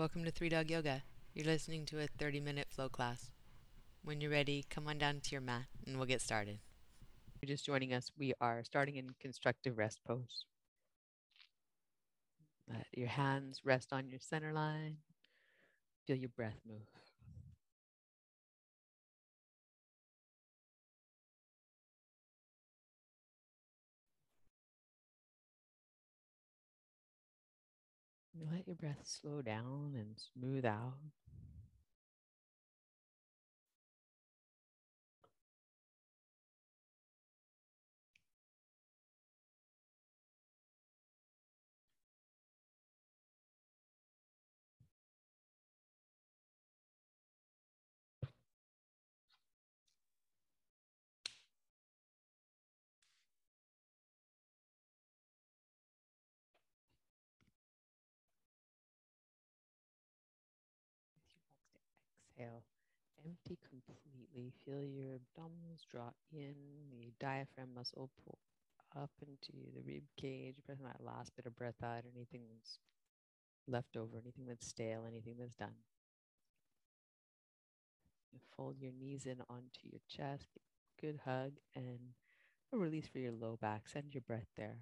welcome to Three Dog Yoga. You're listening to a 30 minute flow class. When you're ready, come on down to your mat and we'll get started. If you're just joining us, we are starting in constructive rest pose. Let your hands rest on your center line. Feel your breath move. Let your breath slow down and smooth out. Exhale, empty completely. Feel your abdominals draw in, the diaphragm muscle pull up into the rib cage. Pressing that last bit of breath out, anything that's left over, anything that's stale, anything that's done. fold your knees in onto your chest. Good hug and a release for your low back. Send your breath there.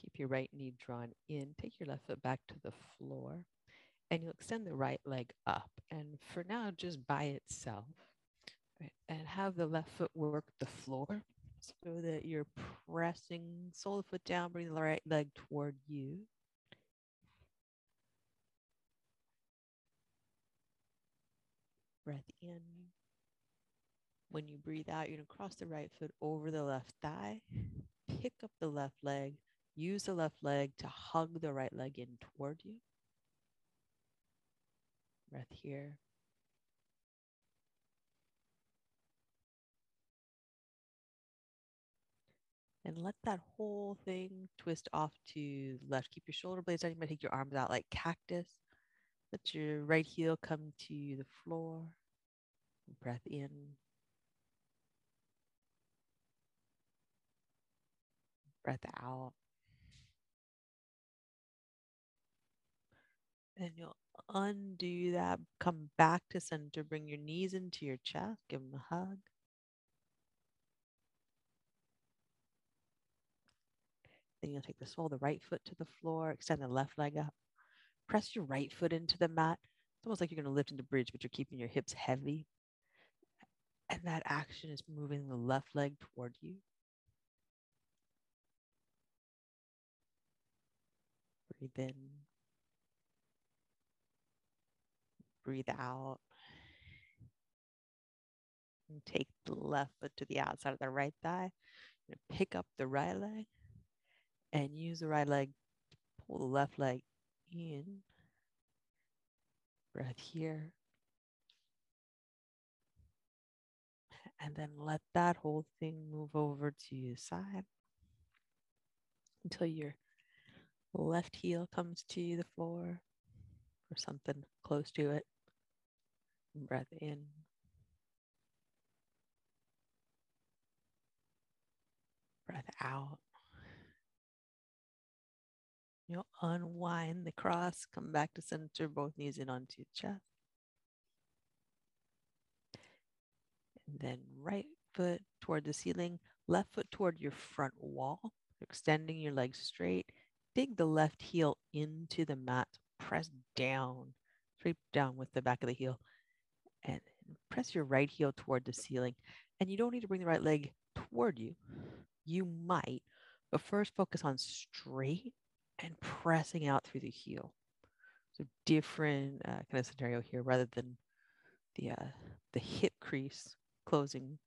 Keep your right knee drawn in. Take your left foot back to the floor and you'll extend the right leg up. And for now, just by itself. Right? And have the left foot work the floor so that you're pressing sole of foot down, bring the right leg toward you. Breath in. When you breathe out, you're going to cross the right foot over the left thigh, pick up the left leg, Use the left leg to hug the right leg in toward you. Breath here. And let that whole thing twist off to left. Keep your shoulder blades down. You might take your arms out like cactus. Let your right heel come to the floor. Breath in. Breath out. And you'll undo that. Come back to center. Bring your knees into your chest. Give them a hug. Then you'll take the sole, of the right foot to the floor, extend the left leg up. Press your right foot into the mat. It's almost like you're going to lift into bridge, but you're keeping your hips heavy. And that action is moving the left leg toward you. Breathe in. Breathe out. And take the left foot to the outside of the right thigh. And pick up the right leg and use the right leg to pull the left leg in. Breath here. And then let that whole thing move over to your side until your left heel comes to the floor or something close to it. Breath in. Breath out. You'll unwind the cross, come back to center, both knees in onto your chest. And then right foot toward the ceiling, left foot toward your front wall, extending your legs straight. Dig the left heel into the mat, press down, straight down with the back of the heel and press your right heel toward the ceiling. And you don't need to bring the right leg toward you. You might, but first focus on straight and pressing out through the heel. So different uh, kind of scenario here rather than the uh, the hip crease closing.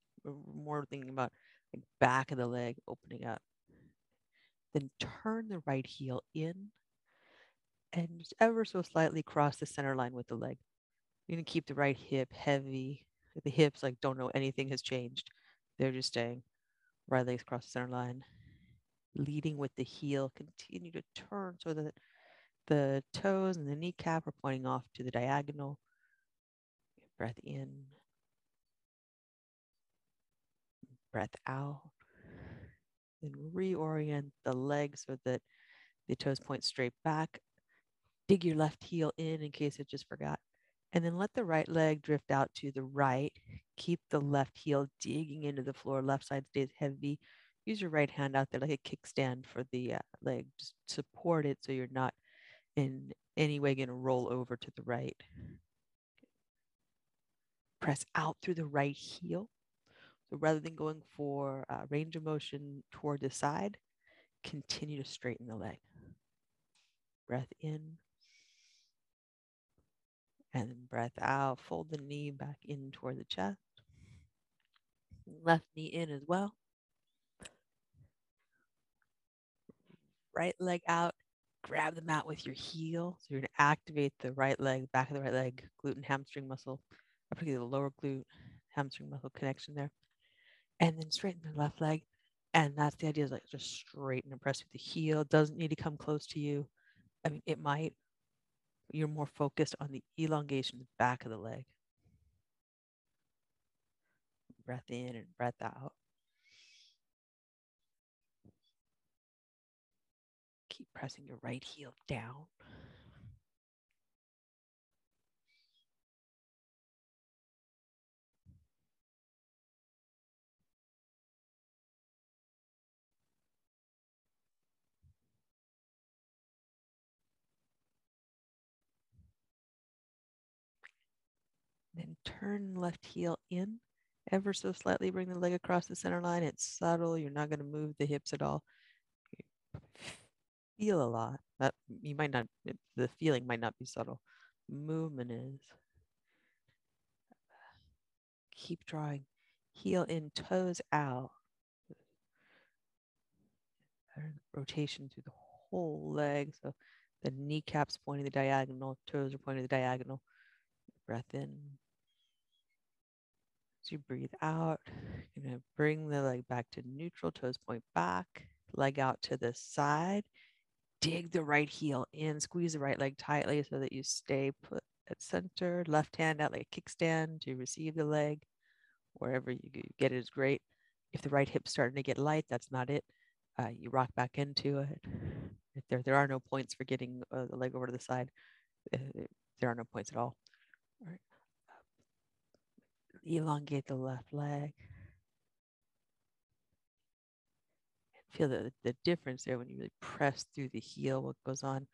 More thinking about like back of the leg opening up. Then turn the right heel in and just ever so slightly cross the center line with the leg. Going to keep the right hip heavy. The hips like don't know anything has changed. They're just staying. Right legs across the center line. Leading with the heel. Continue to turn so that the toes and the kneecap are pointing off to the diagonal. Breath in. Breath out. Then reorient the leg so that the toes point straight back. Dig your left heel in in case it just forgot. And then let the right leg drift out to the right. Keep the left heel digging into the floor. Left side stays heavy. Use your right hand out there like a kickstand for the uh, leg. Just support it so you're not in any way going to roll over to the right. Press out through the right heel. So rather than going for uh, range of motion toward the side, continue to straighten the leg. Breath in. And then breath out. Fold the knee back in toward the chest. Left knee in as well. Right leg out. Grab the mat with your heel. So you're to activate the right leg, back of the right leg, glute and hamstring muscle, particularly the lower glute, hamstring muscle connection there. And then straighten the left leg. And that's the idea is like just straighten and press with the heel. Doesn't need to come close to you. I mean, it might. You're more focused on the elongation of the back of the leg. Breath in and breath out. Keep pressing your right heel down. Turn left heel in ever so slightly. Bring the leg across the center line. It's subtle. You're not going to move the hips at all. You feel a lot. That you might not. The feeling might not be subtle. Movement is. Keep drawing. Heel in, toes out. Rotation through the whole leg. So the kneecaps pointing the diagonal, toes are pointing the diagonal. Breath in. You breathe out, you're going to bring the leg back to neutral, toes point back, leg out to the side. Dig the right heel in, squeeze the right leg tightly so that you stay put at center. Left hand out like a kickstand to receive the leg. Wherever you get it is great. If the right hip's starting to get light, that's not it. Uh, you rock back into it. If there, there are no points for getting uh, the leg over to the side. Uh, there are no points at all. Elongate the left leg. Feel the, the difference there when you really press through the heel, what goes on.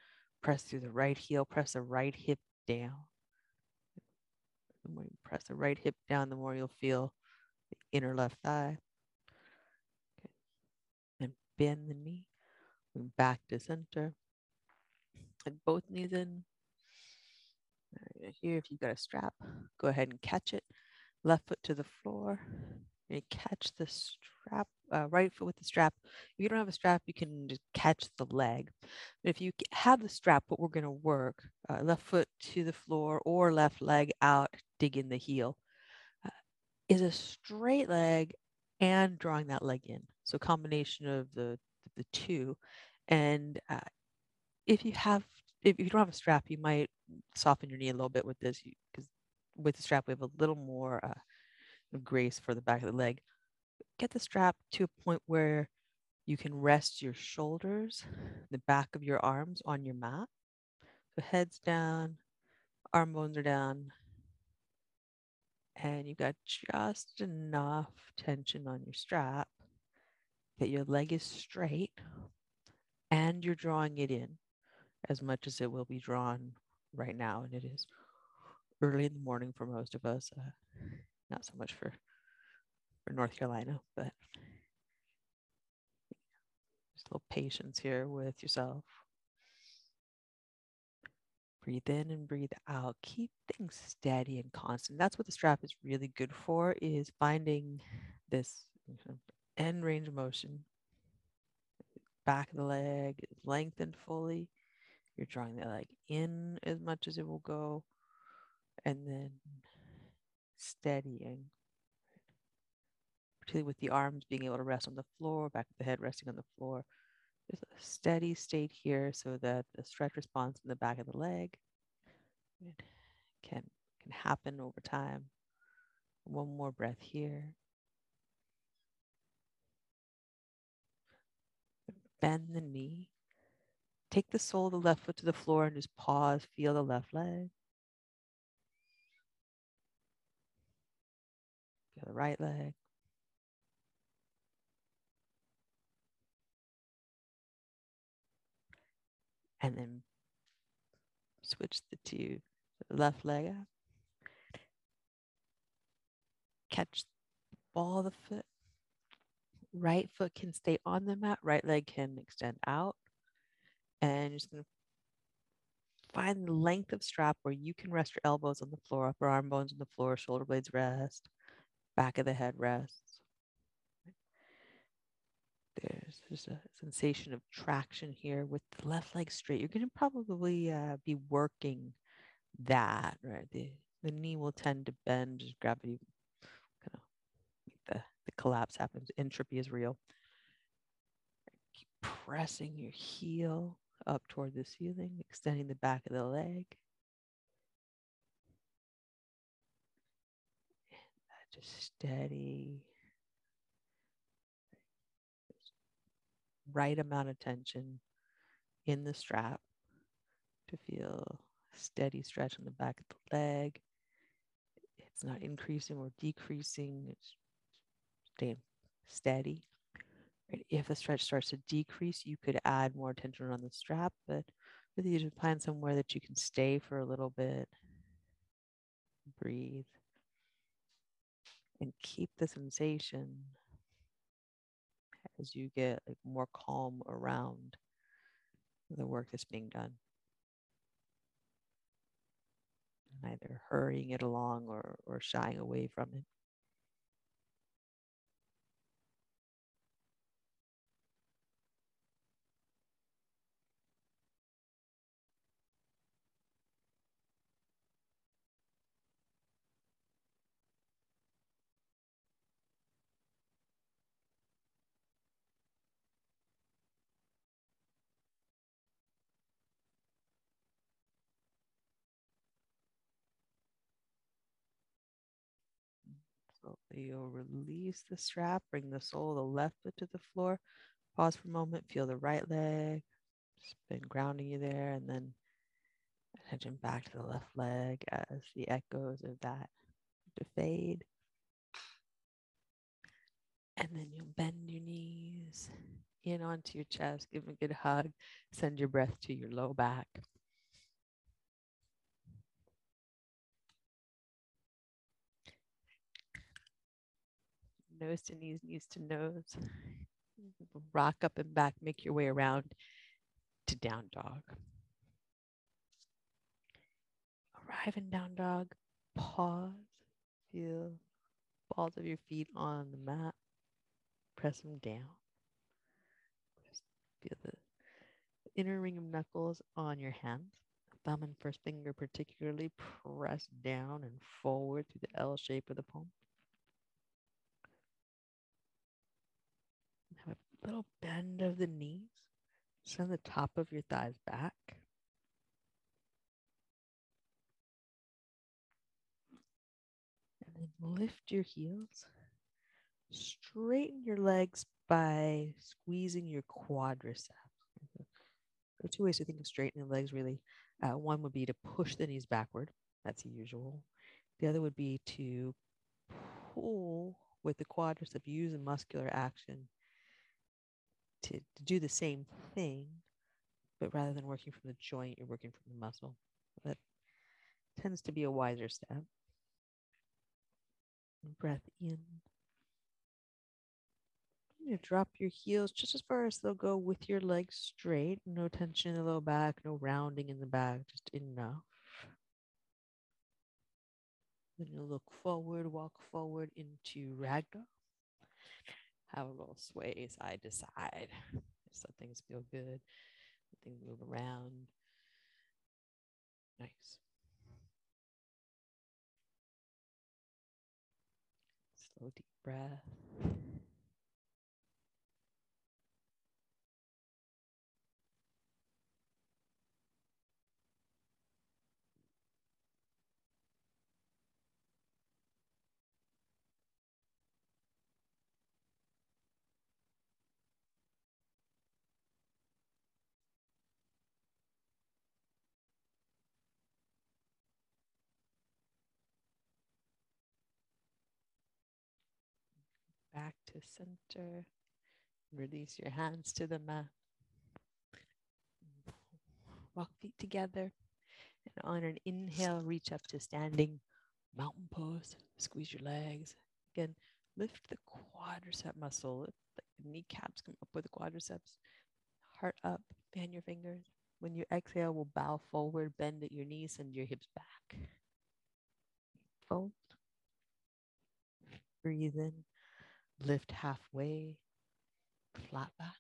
Press through the right heel, press the right hip down. The more you press the right hip down, the more you'll feel the inner left thigh. Okay. And bend the knee, back to center. And both knees in. Here, if you've got a strap, go ahead and catch it left foot to the floor. You catch the strap, uh, right foot with the strap. If you don't have a strap, you can just catch the leg. But if you have the strap, what we're going to work, uh, left foot to the floor or left leg out, dig in the heel, uh, is a straight leg and drawing that leg in. So combination of the the two. And uh, if you have, if you don't have a strap, you might soften your knee a little bit with this because with the strap, we have a little more uh, grace for the back of the leg. Get the strap to a point where you can rest your shoulders, the back of your arms on your mat. So head's down, arm bones are down, and you've got just enough tension on your strap that your leg is straight and you're drawing it in as much as it will be drawn right now, and it is early in the morning for most of us. Uh, not so much for for North Carolina, but just a little patience here with yourself. Breathe in and breathe out. Keep things steady and constant. That's what the strap is really good for, is finding this end range of motion. Back of the leg is lengthened fully. You're drawing the leg in as much as it will go and then steadying, particularly with the arms being able to rest on the floor, back of the head resting on the floor. Just a steady state here so that the stretch response in the back of the leg can, can happen over time. One more breath here. bend the knee. Take the sole of the left foot to the floor and just pause, feel the left leg. The right leg. And then switch the two, left leg up. Catch the ball of the foot. Right foot can stay on the mat, right leg can extend out. And you're just going to find the length of strap where you can rest your elbows on the floor, upper arm bones on the floor, shoulder blades rest, back of the head rests. There's just a sensation of traction here with the left leg straight. You're going to probably uh, be working that, right? The, the knee will tend to bend as gravity kind of the, the collapse happens. Entropy is real. Keep pressing your heel up toward the ceiling, extending the back of the leg. Just steady. Right amount of tension in the strap to feel steady stretch on the back of the leg. It's not increasing or decreasing, it's staying steady. If the stretch starts to decrease, you could add more tension on the strap, but really you should find somewhere that you can stay for a little bit. Breathe. And keep the sensation as you get like more calm around the work that's being done. Neither hurrying it along or, or shying away from it. You'll release the strap, bring the sole of the left foot to the floor. Pause for a moment, feel the right leg. Just been grounding you there, and then attention back to the left leg as the echoes of that to fade. And then you'll bend your knees in onto your chest, give a good hug, send your breath to your low back. Nose to knees, knees to nose. Rock up and back, make your way around to down dog. Arrive in down dog, pause, feel balls of your feet on the mat, press them down. Just Feel the inner ring of knuckles on your hands. Thumb and first finger particularly press down and forward through the L shape of the palm. Little bend of the knees. Send the top of your thighs back. And then lift your heels. Straighten your legs by squeezing your quadriceps. There are two ways to think of straightening the legs, really. Uh, one would be to push the knees backward. That's usual. The other would be to pull with the quadriceps, use a muscular action to, to do the same thing, but rather than working from the joint, you're working from the muscle. That tends to be a wiser step. Breath in. You drop your heels just as far as they'll go with your legs straight. No tension in the low back, no rounding in the back, just enough. Then you look forward, walk forward into ragdoll have a little sway side to side. So things feel good. Things move around. Nice. Slow deep breath. Center. Release your hands to the mat. Walk feet together. And on an inhale, reach up to standing mountain pose. Squeeze your legs. Again, lift the quadricep muscle. The kneecaps come up with the quadriceps. Heart up, fan your fingers. When you exhale, we'll bow forward, bend at your knees, and your hips back. Fold. Breathe in. Lift halfway. Flat back.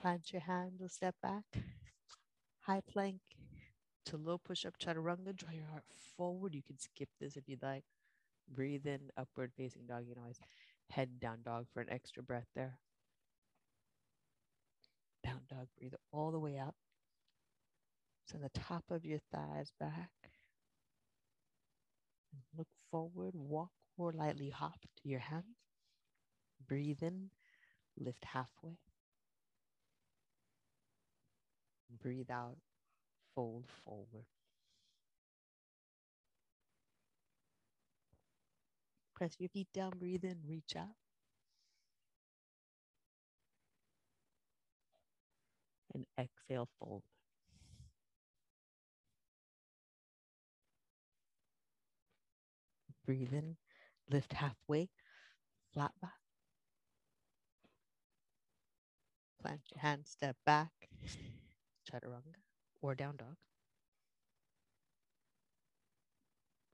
Plant your hands, we'll step back. High plank to low push up chaturanga. Draw your heart forward. You can skip this if you'd like. Breathe in, upward facing dog. You can always head down dog for an extra breath there. Down dog, breathe all the way up. Send the top of your thighs back. Look forward, walk or lightly hop to your hands. Breathe in, lift halfway. Breathe out, fold forward. Press your feet down, breathe in, reach out. And exhale, fold. Breathe in, lift halfway, flat back. Plant your hands, step back, chaturanga or down dog.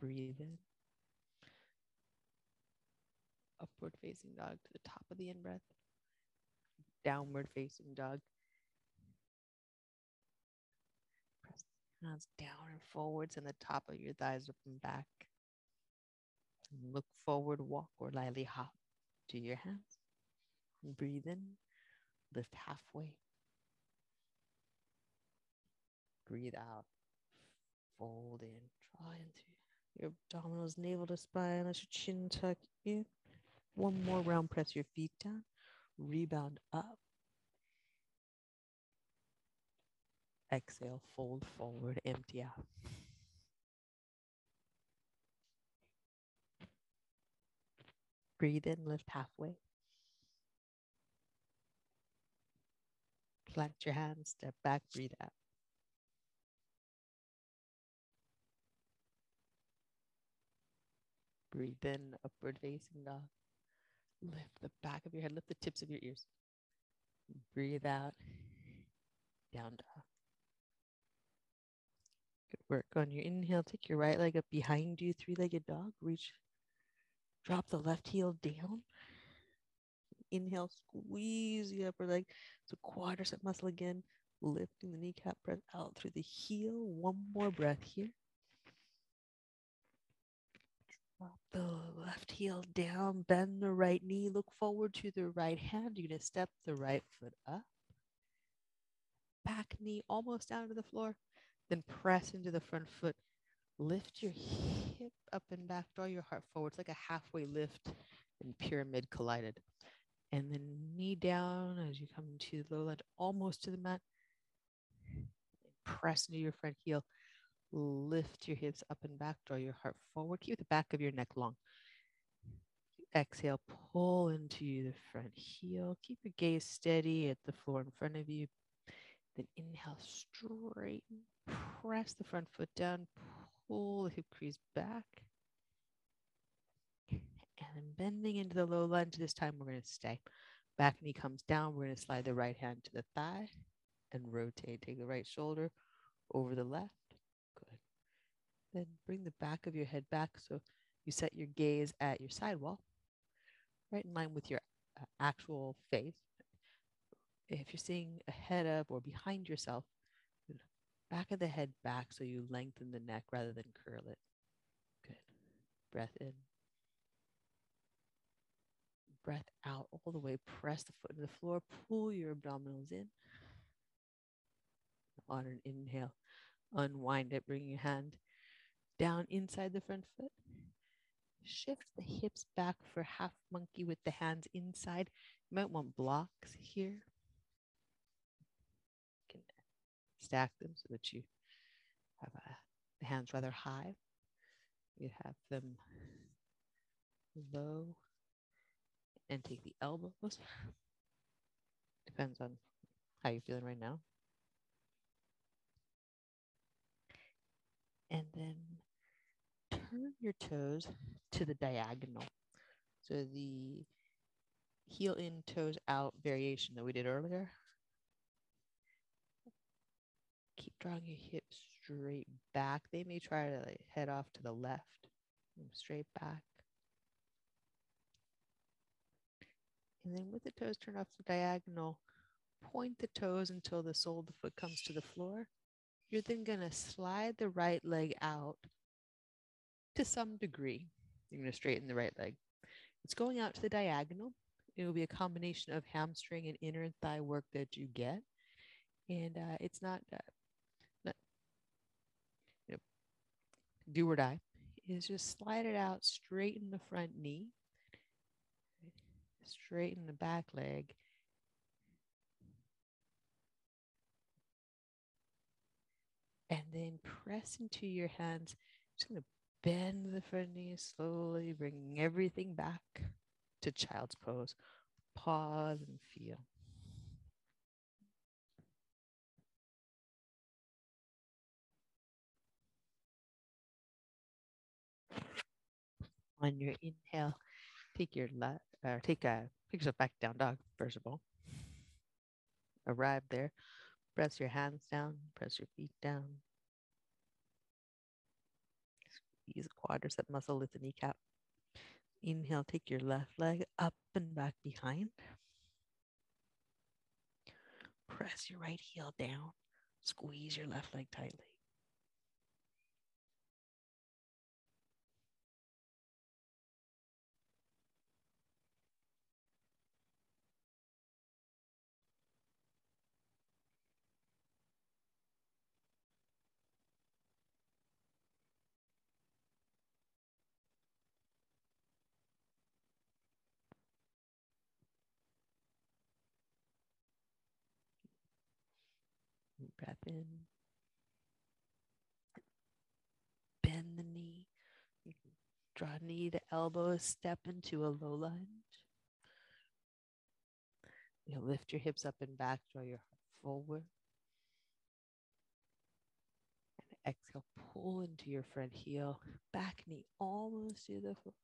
Breathe in. Upward facing dog to the top of the in breath. Downward facing dog. Press hands down and forwards and the top of your thighs up and back. Look forward, walk or lightly hop to your hands. Breathe in, lift halfway. Breathe out, fold in, draw into your abdominals, navel to spine. Let your chin tuck in. One more round, press your feet down, rebound up. Exhale, fold forward, empty out. Breathe in, lift halfway. Plant your hands, step back, breathe out. Breathe in, upward facing dog. Lift the back of your head, lift the tips of your ears. Breathe out, down dog. Good work on your inhale. Take your right leg up behind you, three legged dog. Reach, drop the left heel down. Inhale, squeeze the upper leg. So quadricep muscle again, lifting the kneecap, breath out through the heel. One more breath here. Drop the left heel down, bend the right knee, look forward to the right hand. You're going to step the right foot up. Back knee almost down to the floor. Then press into the front foot. Lift your hip up and back. Draw your heart forward. It's like a halfway lift and pyramid collided. And then knee down as you come to the low ledge, almost to the mat. Press into your front heel. Lift your hips up and back, draw your heart forward. Keep the back of your neck long. Exhale, pull into the front heel. Keep your gaze steady at the floor in front of you. Then inhale, straighten. Press the front foot down. Pull the hip crease back. And then bending into the low lunge. This time we're going to stay. Back knee comes down. We're going to slide the right hand to the thigh and rotate. Take the right shoulder over the left Good. then bring the back of your head back so you set your gaze at your sidewall, right in line with your uh, actual face. If you're seeing ahead of or behind yourself, back of the head back so you lengthen the neck rather than curl it. Good. Breath in. Breath out all the way. Press the foot to the floor. Pull your abdominals in. On an inhale, unwind it. Bring your hand down inside the front foot. Shift the hips back for half monkey with the hands inside. You might want blocks here. You can stack them so that you have the hands rather high. You have them low and take the elbows. Depends on how you're feeling right now. And then turn your toes to the diagonal. So the heel in, toes out variation that we did earlier. Keep drawing your hips straight back. They may try to like head off to the left. Straight back. And then with the toes turned off the diagonal, point the toes until the sole of the foot comes to the floor. You're then going to slide the right leg out to some degree. You're going to straighten the right leg. It's going out to the diagonal. It will be a combination of hamstring and inner thigh work that you get. And uh, it's not, uh, not you know, do or die. Is just slide it out, straighten the front knee, straighten the back leg. And then press into your hands. Just going to bend the front knee slowly, bringing everything back to child's pose. Pause and feel. On your inhale, take your left, or take a pick yourself back down dog first of all. Arrive there, press your hands down, press your feet down. Squeeze quadricep muscle, lift the kneecap. Inhale, take your left leg up and back behind. Press your right heel down. Squeeze your left leg tightly. Breath in. Bend the knee. Draw knee to elbow, step into a low lunge. You lift your hips up and back, draw your heart forward. And exhale, pull into your front heel, back knee almost to the floor.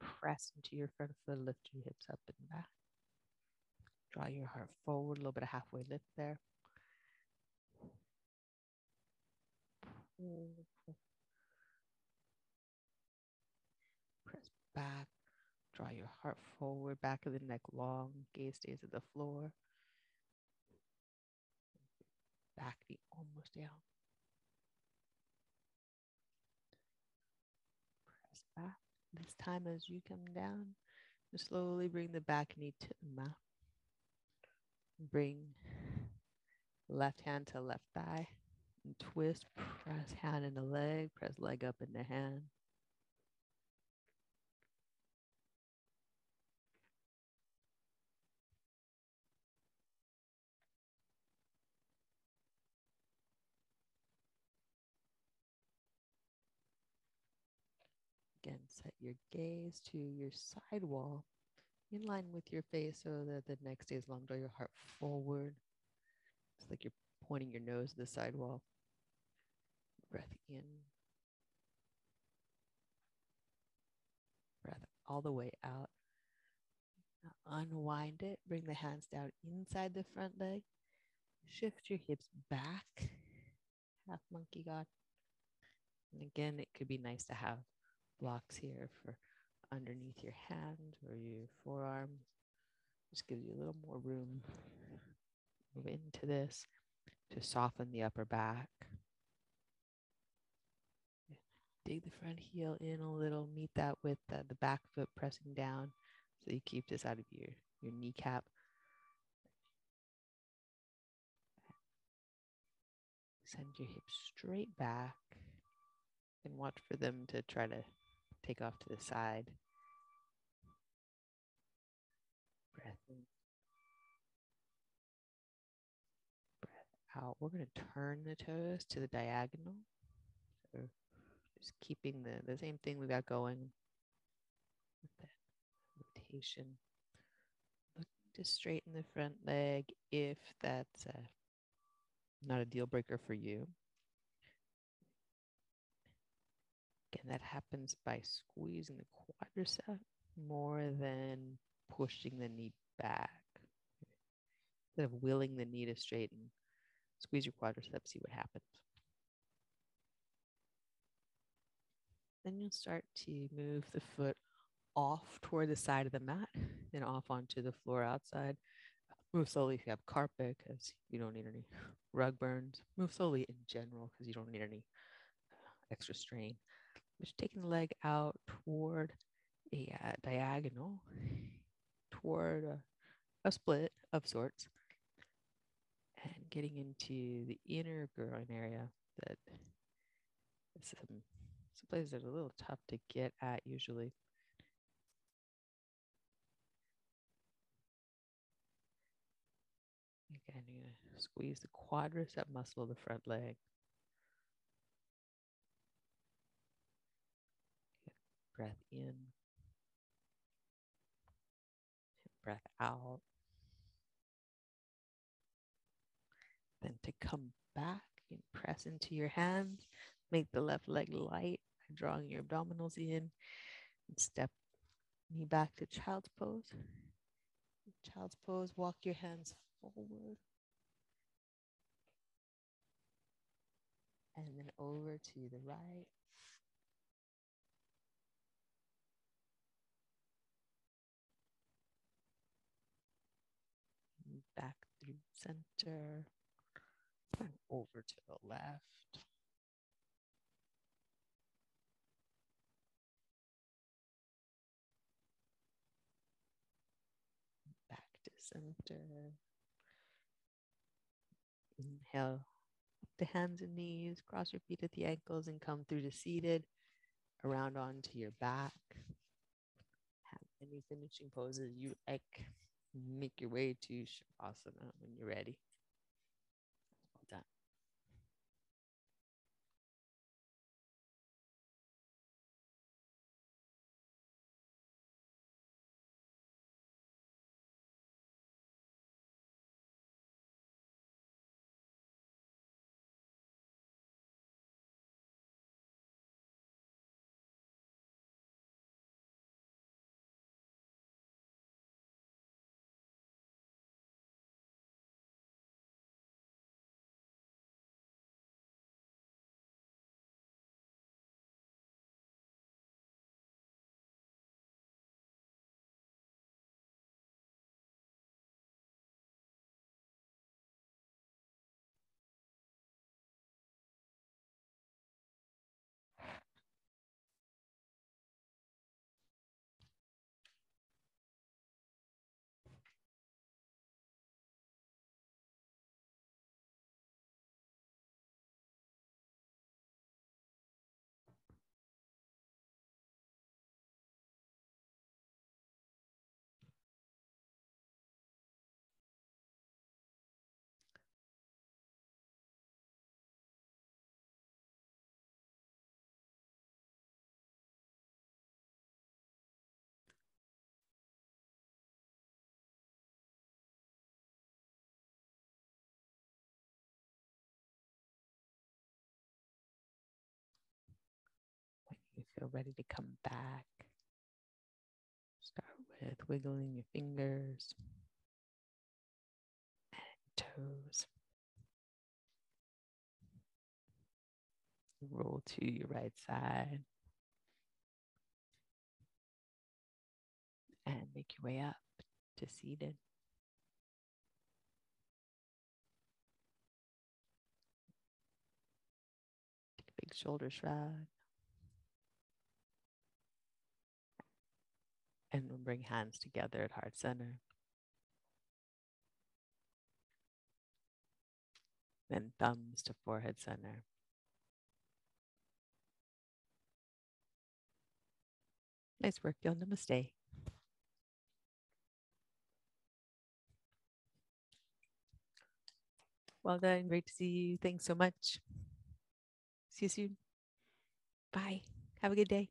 Press into your front foot, lift your hips up and back. Draw your heart forward, a little bit of halfway lift there. Press back. Draw your heart forward, back of the neck long, gaze stays at the floor. Back knee almost down. Press back. This time, as you come down, slowly bring the back knee to the mat. Bring left hand to left thigh and twist, press hand in the leg, press leg up in the hand. Again, set your gaze to your side wall in line with your face so that the neck stays long. Draw your heart forward. It's like you're pointing your nose to the sidewall. Breath in. Breath all the way out. Now unwind it. Bring the hands down inside the front leg. Shift your hips back. Half monkey God. And again, it could be nice to have blocks here for underneath your hand or your forearm. Just gives you a little more room. Move into this to soften the upper back. Dig the front heel in a little. Meet that with the, the back foot pressing down so you keep this out of your, your kneecap. Send your hips straight back and watch for them to try to take off to the side. Breath in. Breath out. We're going to turn the toes to the diagonal. So just keeping the, the same thing we got going. rotation. Look to straighten the front leg if that's uh, not a deal breaker for you. Again, that happens by squeezing the quadricep more than pushing the knee back. Instead of willing the knee to straighten, squeeze your quadriceps, see what happens. Then you'll start to move the foot off toward the side of the mat, then off onto the floor outside. Move slowly if you have carpet because you don't need any rug burns. Move slowly in general because you don't need any uh, extra strain. Just taking the leg out toward a uh, diagonal, toward a, a split of sorts, and getting into the inner groin area that some, some places that are a little tough to get at usually. Again, you're going to squeeze the quadricep muscle of the front leg. Breath in, breath out. Then to come back and press into your hands, make the left leg light drawing your abdominals in and step knee back to child's pose. Child's pose, walk your hands forward. And then over to the right. Back through center. And over to the left. Back to center. Inhale up the hands and knees, cross your feet at the ankles, and come through to seated, around onto your back. Have any finishing poses you like. Make your way to Shavasana when you're ready. When you feel ready to come back, start with wiggling your fingers and toes. Roll to your right side and make your way up to seated. Big shoulder shrug. And we'll bring hands together at heart center. Then thumbs to forehead center. Nice work, y'all. Namaste. Well done. Great to see you. Thanks so much. See you soon. Bye. Have a good day.